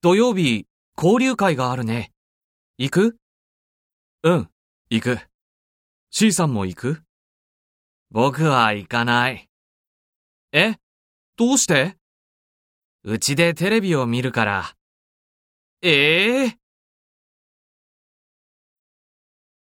土曜日、交流会があるね。行く？うん、行く。C さんも行く？僕は行かない。え？どうして？うちでテレビを見るから。ええ